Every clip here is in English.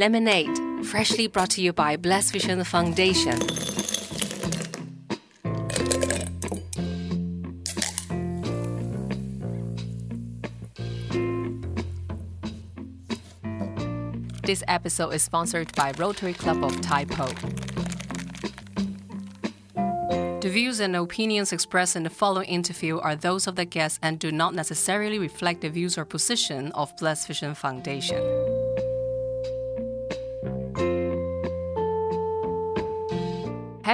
Lemonade, freshly brought to you by Blessed Vision Foundation. This episode is sponsored by Rotary Club of Tai Po. The views and opinions expressed in the following interview are those of the guest and do not necessarily reflect the views or position of Blessed Vision Foundation.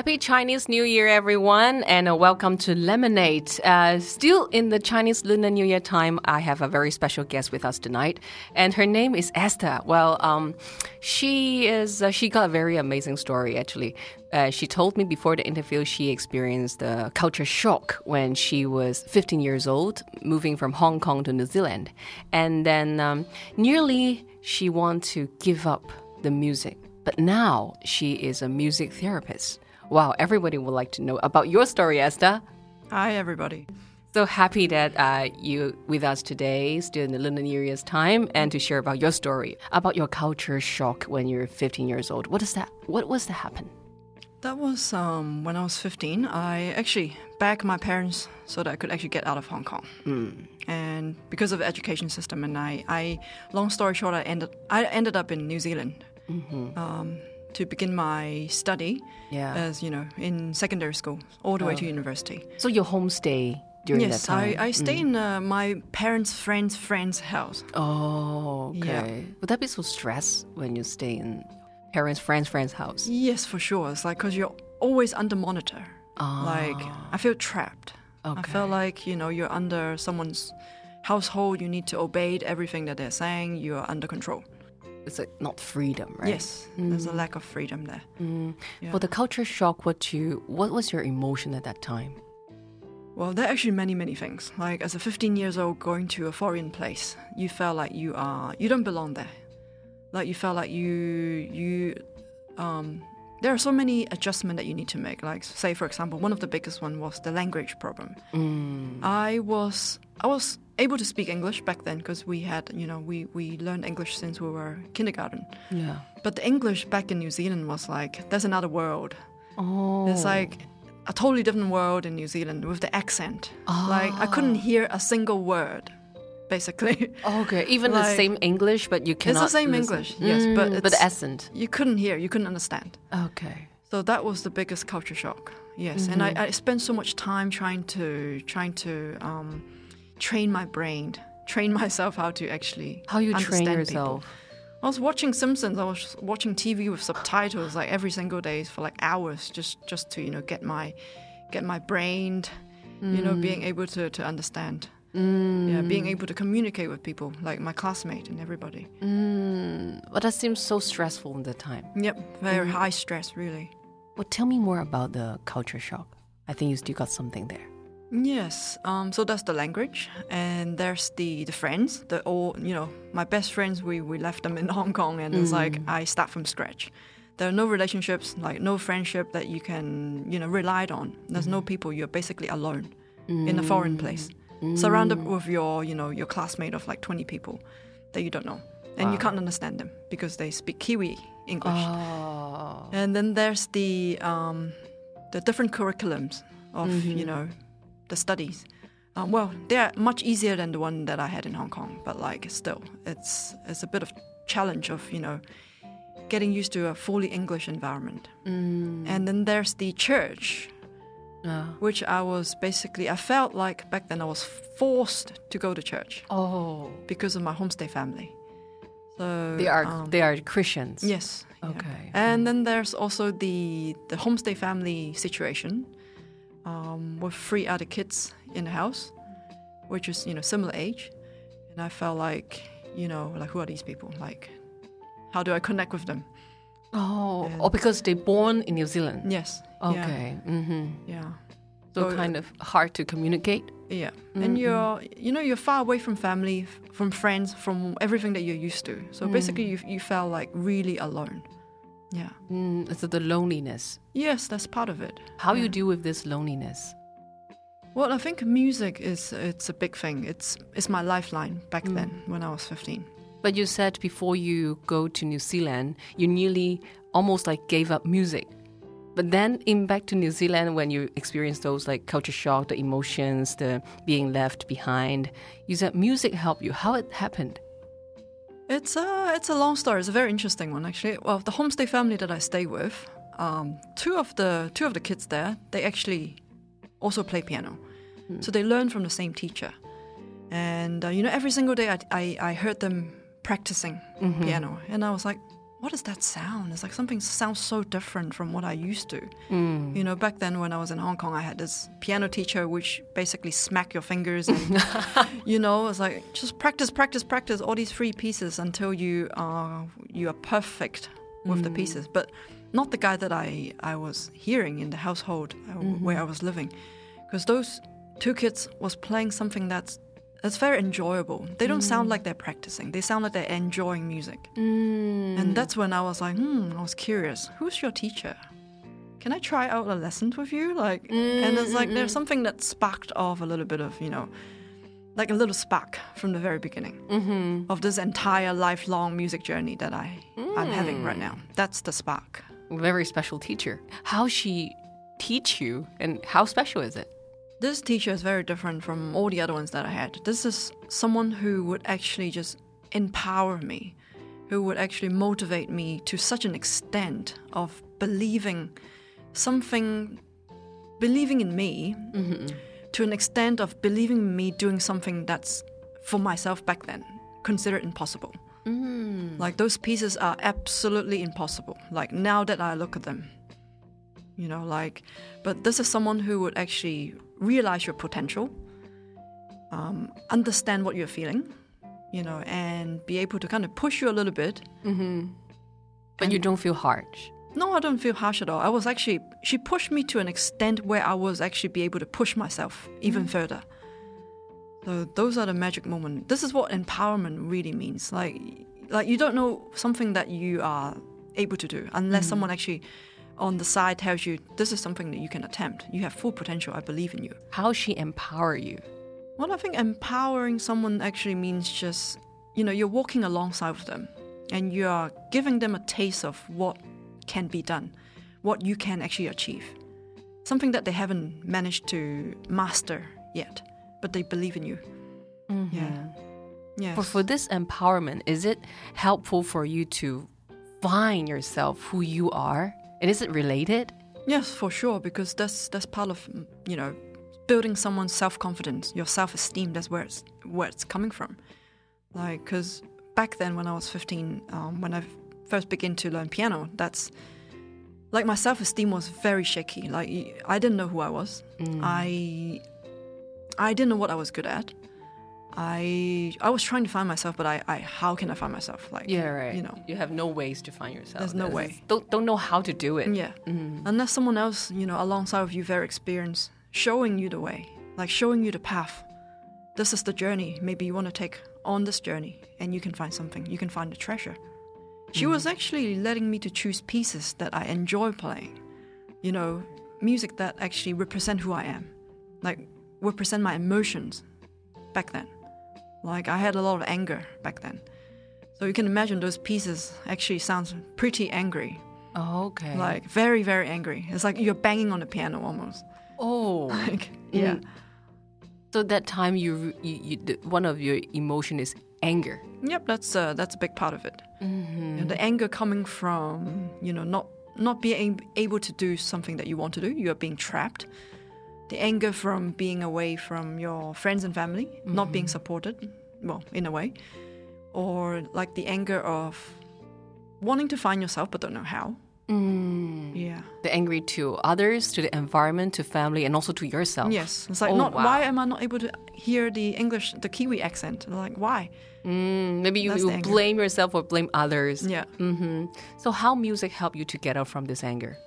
Happy Chinese New Year, everyone, and uh, welcome to Lemonade. Uh, still in the Chinese Lunar New Year time, I have a very special guest with us tonight, and her name is Esther. Well, um, she is uh, she got a very amazing story actually. Uh, she told me before the interview she experienced a culture shock when she was 15 years old, moving from Hong Kong to New Zealand, and then um, nearly she wanted to give up the music. But now she is a music therapist. Wow, everybody would like to know about your story, Esther. Hi, everybody. So happy that uh, you with us today, still in the New Year's time, and to share about your story, about your culture shock when you're 15 years old. What is that? What was that happen? That was um, when I was 15. I actually begged my parents so that I could actually get out of Hong Kong. Mm. And because of the education system, and I, I long story short, I ended, I ended up in New Zealand. Mm-hmm. Um, to begin my study Yeah. as you know in secondary school all the way to university so your homestay during yes that time? I, I stay in uh, my parents friends friend's house Oh, Yeah. okay. Would that be so stressed when you stay in parents' friends' friends' house? yes for sure it's like because you're always under monitor like i feel trapped okay. i feel like you know you're under someone's household you need to obey everything that they're saying you're under control It's like not freedom, right? yes there's a lack of freedom there Yeah. For the culture shock, what you what was your emotion at that time? Well, there are actually many, many things. Like as a 15 years old going to a foreign place, you felt like you are you don't belong there. Like you felt like you you um there are so many adjustments that you need to make. Like say for example, one of the biggest one was the language problem. Mm. I was I was able to speak English back then because we had you know we we learned English since we were kindergarten. Yeah. But the English back in New Zealand was like there's another world. Oh. It's like a totally different world in New Zealand with the accent. Oh. Like I couldn't hear a single word, basically. okay. Even the same English, but you cannot. It's the same listen. English, yes, but Mm, but the accent. you couldn't hear, you couldn't understand. Okay. So that was the biggest culture shock. Yes, and I, I spent so much time trying to trying to um, train my brain, train myself how to actually How you train understand yourself? People. I was watching Simpsons. I was watching TV with subtitles like every single day for like hours, just just to you know get my get my brain, you know, being able to to understand. Mm. Yeah, being able to communicate with people like my classmate and everybody. Mm. But that seems so stressful at the time. Yep, very high stress, really. Well, tell me more about the culture shock. I think you still got something there. Yes. Um, so that's the language, and there's the the friends. The all you know, my best friends. We we left them in Hong Kong, and it's like mm. I start from scratch. There are no relationships, like no friendship that you can you know rely on. There's no mm. people. You're basically alone in a foreign mm. place, surrounded with your you know your classmate of like 20 people that you don't know, and you can't understand them because they speak Kiwi English. Oh. And then there's the um, the different curriculums of you mm-hmm. know the studies. Um, well, they're much easier than the one that I had in Hong Kong, but like still, it's it's a bit of challenge of you know getting used to a fully English environment. Mm. And then there's the church, Uh, which I was basically I felt like back then I was forced to go to church oh. because of my homestay family. So They are um, they are Christians. Yes. yeah. Okay. And then there's also the the homestay family situation, um, with three other kids in the house, which is you know similar age, and I felt like you know like who are these people? Like, how do I connect with them? Oh, And- oh, because they're born in New Zealand. Yes. Okay. Mm-hmm. Yeah. So So- kind of hard to communicate. Yeah. yeah. And you're you know you're far away from family, f- from friends, from everything that you're used to. So basically, you you felt like really alone. Yeah. Mm, so the loneliness. Yes, that's part of it. How you deal with this loneliness? Well, I think music is it's a big thing. It's it's my lifeline back then when I was 15. But you said before you go to New Zealand, you nearly almost like gave up music. But then in back to New Zealand when you experience those like culture shock, the emotions, the being left behind, you said music helped you. How it happened? It's a it's a long story. It's a very interesting one actually. Well, the homestay family that I stay with, um, two of the two of the kids there, they actually also play piano, mm. so they learn from the same teacher. And uh, you know, every single day I, I, I heard them practicing mm-hmm. piano, and I was like, what is that sound? It's like something sounds so different from what I used to. Mm. You know, back then when I was in Hong Kong, I had this piano teacher which basically smack your fingers and, you know, it's like just practice, practice, practice all these three pieces until you are you are perfect with mm. the pieces. But not the guy that I I was hearing in the household uh, mm-hmm. where I was living, because those two kids was playing something that's it's very enjoyable. They don't mm. sound like they're practicing. They sound like they're enjoying music. Mm. And that's when I was like, hmm, I was curious. Who's your teacher? Can I try out a lesson with you? Like, mm, and it's like there's something that sparked off a little bit of, you know, like a little spark from the very beginning mm-hmm. of this entire lifelong music journey that I I'm having right now. That's the spark. Very special teacher. How she teach you, and how special is it? This teacher is very different from all the other ones that I had. This is someone who would actually just empower me, who would actually motivate me to such an extent of believing something, believing in me, mm-hmm. to an extent of believing me doing something that's for myself back then considered impossible. Mm. Like those pieces are absolutely impossible. Like now that I look at them, you know, like, but this is someone who would actually realize your potential, um, understand what you're feeling, you know, and be able to kind of push you a little bit. Mm-hmm. But you don't feel harsh. No, I don't feel harsh at all. I was actually she pushed me to an extent where I was actually be able to push myself even mm. further. So those are the magic moments. This is what empowerment really means. Like like you don't know something that you are able to do unless mm. someone actually on the side tells you this is something that you can attempt. You have full potential. I believe in you. How she empower you? Well, I think empowering someone actually means just, you know, you're walking alongside of them and you are giving them a taste of what can be done, what you can actually achieve. Something that they haven't managed to master yet, but they believe in you. Mm-hmm. Yeah. Yes. For, for this empowerment, is it helpful for you to find yourself who you are and is it related? Yes, for sure, because that's that's part of you know building someone's self confidence, your self esteem. That's where it's where it's coming from. Like, because back then when I was fifteen, um, when I first began to learn piano, that's like my self esteem was very shaky. Like I didn't know who I was. Mm. I I didn't know what I was good at. I I was trying to find myself, but I, I how can I find myself? Like yeah, right. You know, you have no ways to find yourself. There's no way. Don't don't know how to do it. Yeah, mm-hmm. unless someone else, you know, alongside of you, very experienced, showing you the way, like showing you the path. This is the journey. Maybe you want to take on this journey, and you can find something. You can find the treasure. She mm-hmm. was actually letting me to choose pieces that I enjoy playing. You know, music that actually represent who I am, like represent my emotions back then. Like I had a lot of anger back then. So you can imagine those pieces actually sounds pretty angry. Oh, okay. Like very, very angry. It's like you're banging on the piano almost. Oh. Like, yeah. Mm. So that time you, you, you, one of your emotion is anger. Yep, that's uh, that's a big part of it. Mm-hmm. And the anger coming from you know not not being able to do something that you want to do. You are being trapped the anger from being away from your friends and family, mm-hmm. not being mm-hmm. supported, well, in a way, or like the anger of wanting to find yourself but don't know how. Mm. Yeah. The angry to others, to the environment, to family, and also to yourself. Yes. It's like, oh, not wow. why am I not able to hear the English, the Kiwi accent? Like, why? Mm, maybe you, you blame yourself or blame others. Yeah. Mm-hmm. So, how music help you to get out from this anger?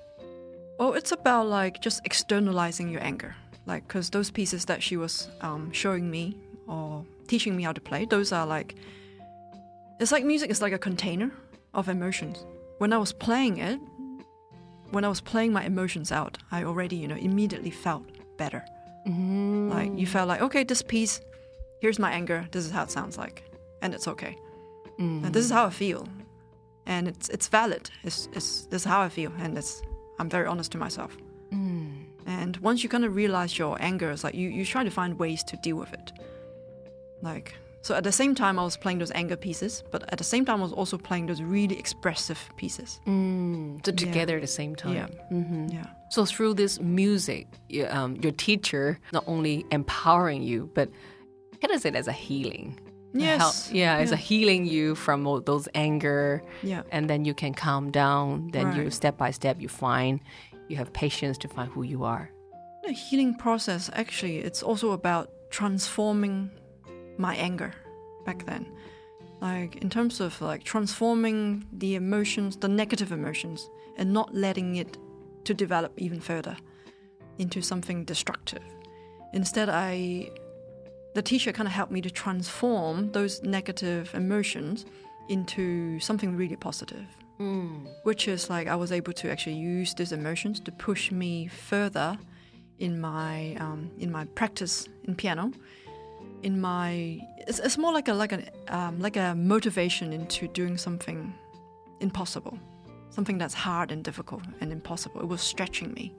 Oh, it's about like just externalizing your anger. Like, because those pieces that she was um, showing me or teaching me how to play, those are like, it's like music is like a container of emotions. When I was playing it, when I was playing my emotions out, I already, you know, immediately felt better. Mm. Like, you felt like, okay, this piece, here's my anger, this is how it sounds like, and it's okay. And this is how I feel, and it's it's valid. It's, it's this is how I feel, and it's I'm very honest to myself. Mm. And once you kind of realize your anger, it's like you you try to find ways to deal with it. Like so, at the same time, I was playing those anger pieces, but at the same time, I was also playing those really expressive pieces. Mm. So together at the same time. Yeah, mm-hmm. yeah. So through this music, you- um, your teacher not only empowering you, but kind of it as a healing. Yes. Help- yeah, as a healing you from all those anger. Yeah. And then you can calm down. Then you step by step you find you have patience to find who you are. The healing process, actually, it's also about transforming my anger back then. Like, in terms of like transforming the emotions, the negative emotions, and not letting it to develop even further into something destructive. Instead, I, the teacher kind of helped me to transform those negative emotions into something really positive which is like I was able to actually use these emotions to push me further in my um, in my practice in piano. In my, it's, it's more like a like a um, like a motivation into doing something impossible, something that's hard and difficult and impossible. It was stretching me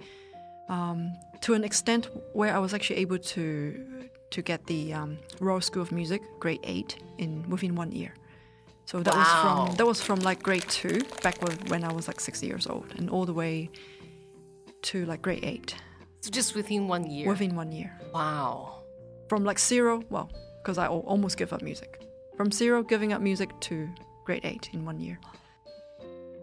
um, to an extent where I was actually able to to get the um, Royal School of Music grade eight in within one year. So that was from that was from like grade two back when, when I was like six years old, and all the way to like grade eight So just within one year. within one year. wow. From like zero, well, because I almost give up music. From zero giving up music to grade eight in one year.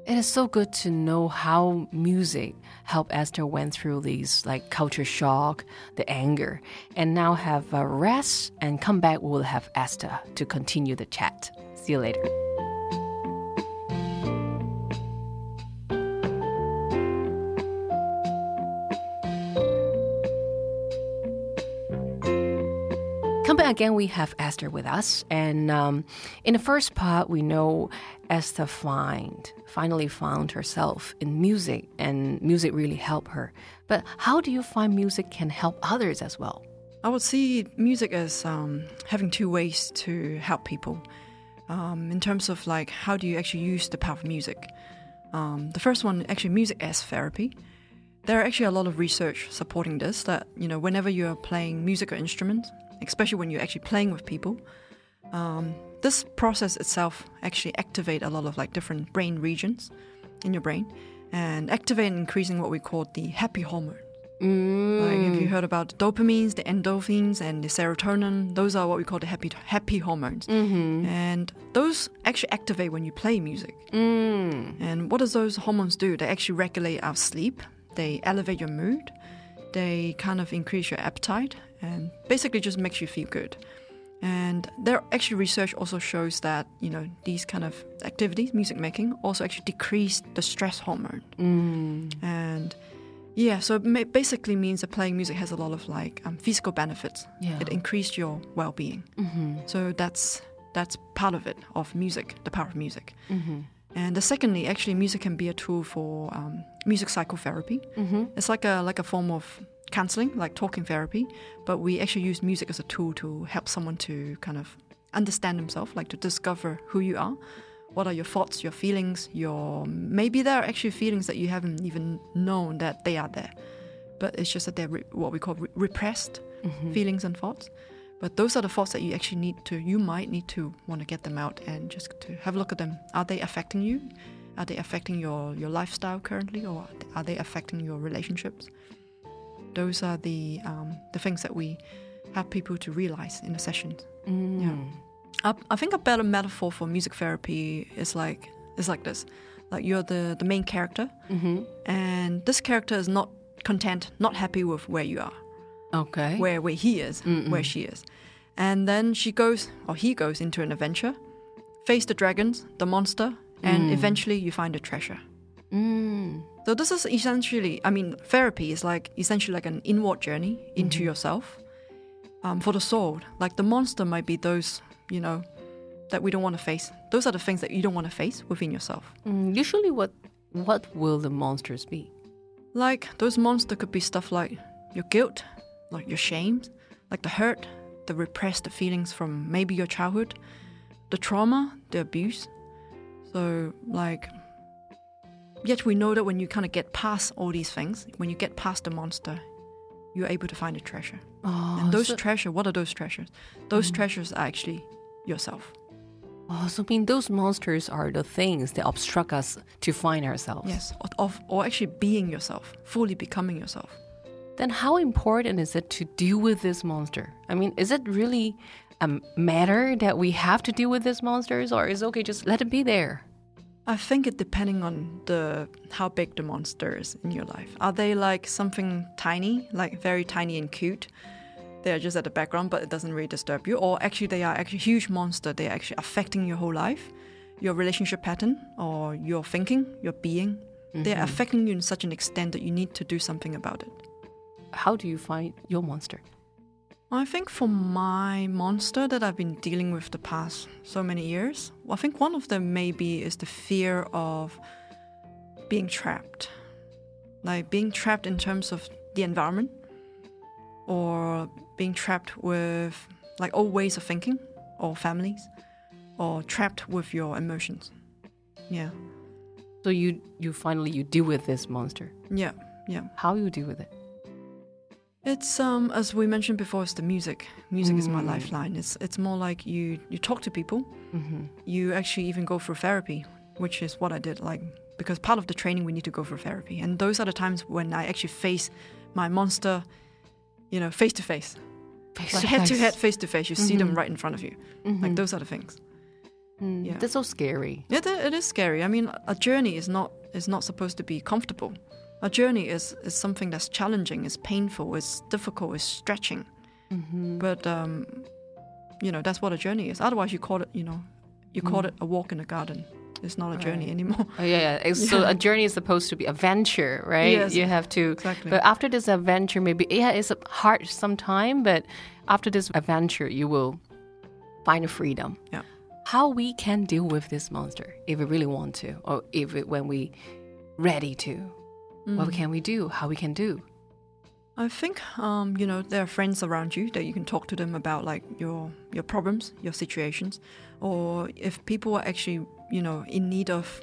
It is so good to know how music helped Esther went through these like culture shock, the anger, and now have a rest and come back. We'll have Esther to continue the chat. See you later. Again. We have Esther with us, and um, in the first part, we know Esther find finally found herself in music, and music really helped her. But how do you find music can help others as well? I would see music as um, having two ways to help people. Um, in terms of like how do you actually use the power of music? Um, the first one, actually, music as therapy. There are actually a lot of research supporting this. That you know, whenever you are playing music or instruments, especially when you're actually playing with people, um, this process itself actually activate a lot of like different brain regions in your brain, and activate and increasing what we call the happy hormone. Like if you mm. heard about the dopamines, the endorphins, and the serotonin, those are what we call the happy happy hormones, mm-hmm. and those actually activate when you play music. Mm. And what does those hormones do? They actually regulate our sleep. They elevate your mood. They kind of increase your appetite, and basically just makes you feel good. And there actually research also shows that you know these kind of activities, music making, also actually decrease the stress hormone. And yeah, so it basically means that playing music has a lot of like um, physical benefits. Yeah. It increased your well-being. So that's that's part of it of music, the power of music. And the secondly, actually, music can be a tool for um, music psychotherapy. It's like a like a form of counseling, like talking therapy, but we actually use music as a tool to help someone to kind of understand themselves, like to discover who you are. What are your thoughts, your feelings, your maybe there are actually feelings that you haven't even known that they are there, but it's just that they're re- what we call re- repressed mm-hmm. feelings and thoughts. But those are the thoughts that you actually need to, you might need to want to get them out and just to have a look at them. Are they affecting you? Are they affecting your, your lifestyle currently, or are they affecting your relationships? Those are the um, the things that we have people to realize in the sessions. Mm. Yeah. I, I think a better metaphor for music therapy is like is like this: like you're the the main character, mm-hmm. and this character is not content, not happy with where you are Okay. where where he is, where she is, and then she goes or he goes into an adventure, face the dragons, the monster, and mm. eventually you find a treasure. Mm. So this is essentially, I mean, therapy is like essentially like an inward journey into yourself. Um, for the soul, like the monster might be those, you know, that we don't want to face. Those are the things that you don't want to face within yourself. Mm, Usually, what what will the monsters be? Like those monsters could be stuff like your guilt, like your shame, like the hurt, the repressed feelings from maybe your childhood, the trauma, the abuse. So like yet we know that when you kind of get past all these things, when you get past the monster, you're able to find a treasure. Oh, and those so, treasure, what are those treasures? Those mm-hmm. treasures are actually yourself. oh, so I mean those monsters are the things that obstruct us to find ourselves. Yes, or, of, or actually being yourself, fully becoming yourself. Then how important is it to deal with this monster? I mean, is it really a matter that we have to deal with these monsters, or is it okay just let it be there? I think it depending on the how big the monster is in your life. Are they like something tiny, like very tiny and cute? They are just at the background, but it doesn't really disturb you. Or actually, they are actually huge monster. They are actually affecting your whole life, your relationship pattern, or your thinking, your being. They are mm-hmm. affecting you in such an extent that you need to do something about it. How do you find your monster? I think for my monster that I've been dealing with the past so many years, I think one of them maybe is the fear of being trapped. Like being trapped in terms of the environment or being trapped with like old ways of thinking or families or trapped with your emotions. Yeah. So you you finally you deal with this monster. Yeah. Yeah. How you deal with it? It's um as we mentioned before, it's the music. Music is my Mm. lifeline. It's it's more like you you talk to people. Mm-hmm. You actually even go for therapy, which is what I did. Like because part of the training we need to go for therapy, and those are the times when I actually face my monster, you know, face to face, like head to head, face to face. You see them Mhm. right in front of you. Mm-hmm. Like those are the things. yeah. That's so scary. Yeah, it- it is scary. I mean, a journey is not is not supposed to be comfortable. A journey is is something that's challenging, is painful, is difficult, is stretching. Mm-hmm. But um, you know, that's what a journey is. Otherwise, you call it, you know, you call Mm. it a walk in the garden. It's not a journey Right. anymore. Oh, yeah, yeah. So Yeah. a journey is supposed to be a venture, right? Yes. You have to. Exactly. But after this adventure, maybe yeah, it's hard sometime. But after this adventure, you will find a freedom. Yeah. How we can deal with this monster if we really want to, or if it, when we ready to, what mm. can we do? How we can do? I think um, you know there are friends around you that you can talk to them about like your your problems, your situations, or if people are actually you know in need of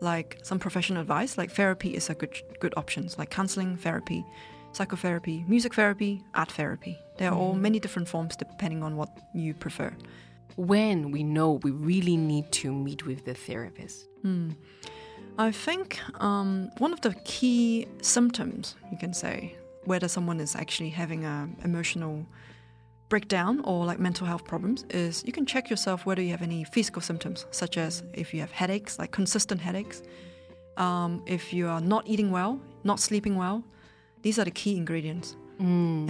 like some professional advice, like therapy is a good good options, like counseling, therapy, psychotherapy, music therapy, art therapy. There are all mm. many different forms depending on what you prefer. When we know we really need to meet with the therapist. Hmm. I think um, one of the key symptoms, you can say, whether someone is actually having an emotional breakdown or like mental health problems, is you can check yourself whether you have any physical symptoms, such as if you have headaches, like consistent headaches, um, if you are not eating well, not sleeping well. These are the key ingredients.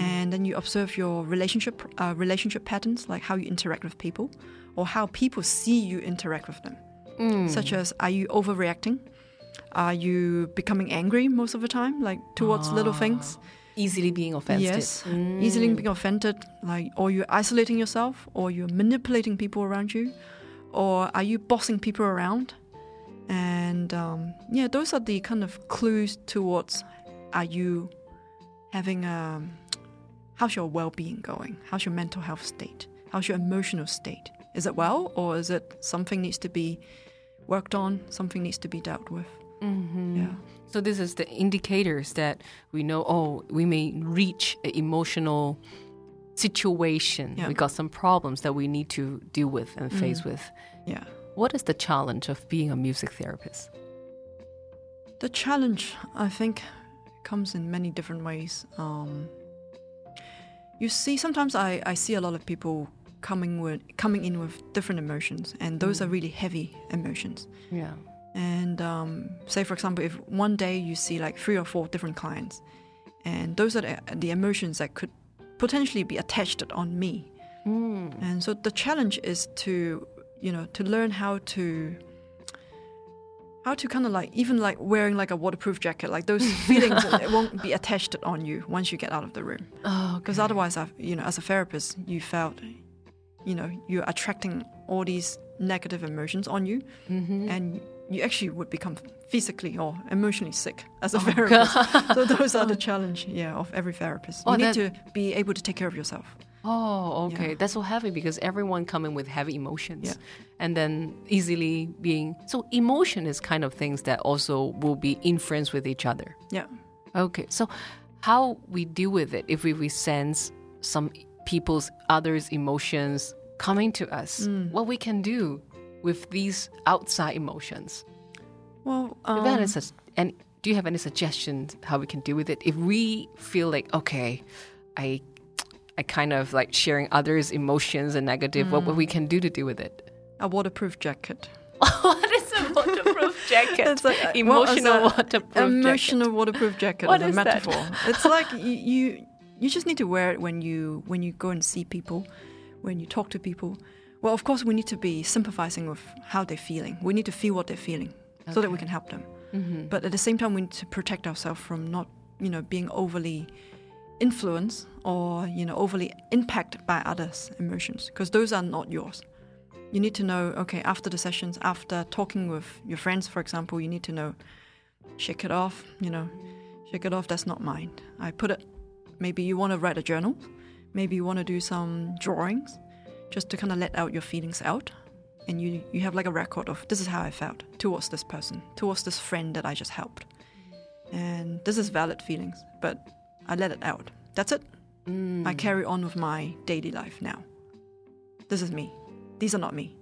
And then you observe your relationship uh, relationship patterns, like how you interact with people, or how people see you interact with them such as are you overreacting? Are you becoming angry most of the time, like towards little ah. things? Easily being offended. Yes, mm. easily being offended, like, or you're isolating yourself, or you're manipulating people around you, or are you bossing people around? And um, yeah, those are the kind of clues towards are you having a how's your well-being going? How's your mental health state? How's your emotional state? Is it well, or is it something needs to be worked on? Something needs to be dealt with. Mm-hmm. Yeah. So this is the indicators that we know. Oh, we may reach an emotional situation. Yeah. We got some problems that we need to deal with and face with. Yeah. What is the challenge of being a music therapist? The challenge, I think, comes in many different ways. Um, you see, sometimes I, I see a lot of people coming with coming in with different emotions, and those are really heavy emotions. Yeah. And um, say, for example, if one day you see like three or four different clients, and those are the, the emotions that could potentially be attached on me. And so the challenge is to, you know, to learn how to how to kind of like even like wearing like a waterproof jacket, like those feelings it won't be attached on you once you get out of the room. Oh, Because otherwise, I've, you know, as a therapist, you felt, you know, you're attracting all these negative emotions on you, Mm-hmm. and you actually would become physically or emotionally sick as Oh, a therapist. so those are the challenge, yeah, of every therapist. Oh, you Oh, need that- to be able to take care of yourself. Oh, okay. Yeah. That's so heavy because everyone coming with heavy emotions. Yeah. And then easily being so emotion is kind of things that also will be influenced with each other. Yeah. Okay. So how we deal with it if we, we sense some people's others emotions coming to us, mm. what we can do with these outside emotions. Well, um, is a- and do you have any suggestions how we can deal with it? If we feel like okay, I I kind of like sharing others' emotions and negative, what, what we can do to deal with it? a waterproof jacket. what is a waterproof jacket? It's like, uh, well, emotional a waterproof emotional waterproof jacket What a is that? metaphor. it's like you, you you just need to wear it when you when you go and see people, when you talk to people. Well, of course, we need to be sympathizing with how they're feeling. We need to feel what they're feeling so that we can help them. Mm-hmm. But at the same time, we need to protect ourselves from not, you know, being overly influenced or you know overly impacted by others' emotions because those are not yours. You need to know, okay, after the sessions, after talking with your friends, for example, you need to know, shake it off, you know, shake it off, that's not mine. I put it, maybe you want to write a journal, maybe you want to do some drawings, just to kind of let out your feelings out. And you, you have like a record of this is how I felt towards this person, towards this friend that I just helped. And this is valid feelings, but I let it out. That's it. Mm. I carry on with my daily life now. This is me. These are not me.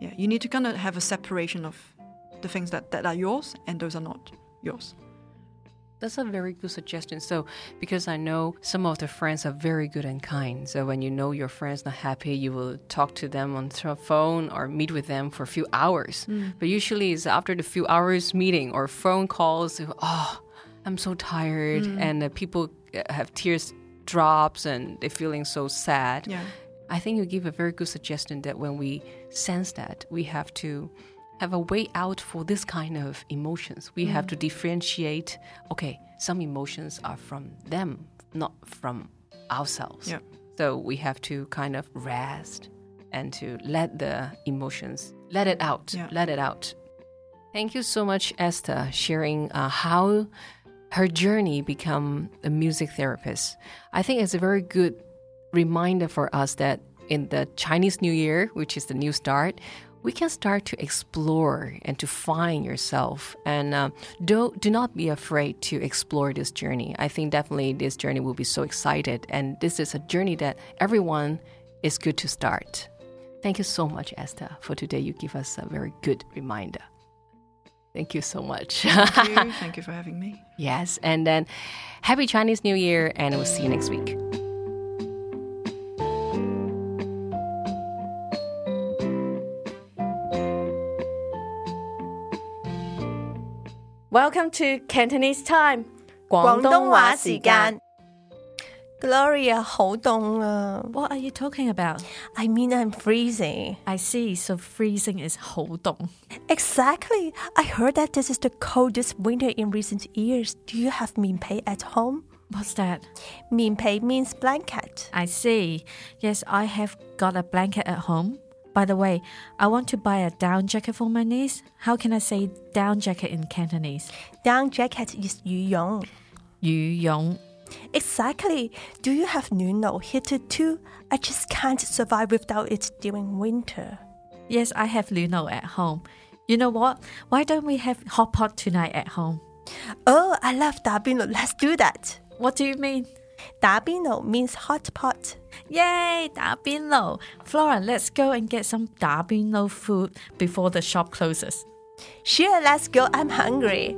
Yeah, you need to kind of have a separation of the things that, that are yours and those are not yours. That's a very good suggestion. So, because I know some of the friends are very good and kind. So, when you know your friend's not happy, you will talk to them on the phone or meet with them for a few hours. But usually, it's after the few hours meeting or phone calls. Oh, I'm so tired, and uh, people have tears drops and they're feeling so sad. Yeah. I think you give a very good suggestion that when we sense that, we have to have a way out for this kind of emotions. We have to differentiate. Okay, some emotions are from them, not from ourselves. Yeah. So we have to kind of rest and to let the emotions let it out. Yeah. Let it out. Thank you so much, Esther, sharing uh, how her journey become a music therapist. I think it's a very good reminder for us that in the Chinese New Year, which is the new start, we can start to explore and to find yourself. And uh, do do not be afraid to explore this journey. I think definitely this journey will be so excited, and this is a journey that everyone is good to start. Thank you so much, Esther, for today. You give us a very good reminder. Thank you so much. Thank you. Thank you for having me. Yes, and then happy Chinese New Year, and we'll see you next week. Welcome to Cantonese time，广东话东话时间。Gloria 好冻啊 What are you talking about? I mean I'm freezing. I see. So freezing is 好冻。 Exactly. I heard that this is the coldest winter in recent years. Do you have 棉被 at home? What's that? 棉被 means blanket. I see. Yes, I have got a blanket at home. By the way, I want to buy a down jacket for my niece. How can I say down jacket in Cantonese? Down jacket is 羽绒.羽绒. Exactly. Do you have 暖炉 heater too? I just can't survive without it during winter. Yes, I have Luno at home. You know what? Why don't we have hot pot tonight at home? Oh, I love 打边炉. Let's do that. What do you mean? 打边炉 means hot pot. Yay, 打边炉. Flora, let's go and get some 打边炉 food before the shop closes. Sure, let's go. I'm hungry.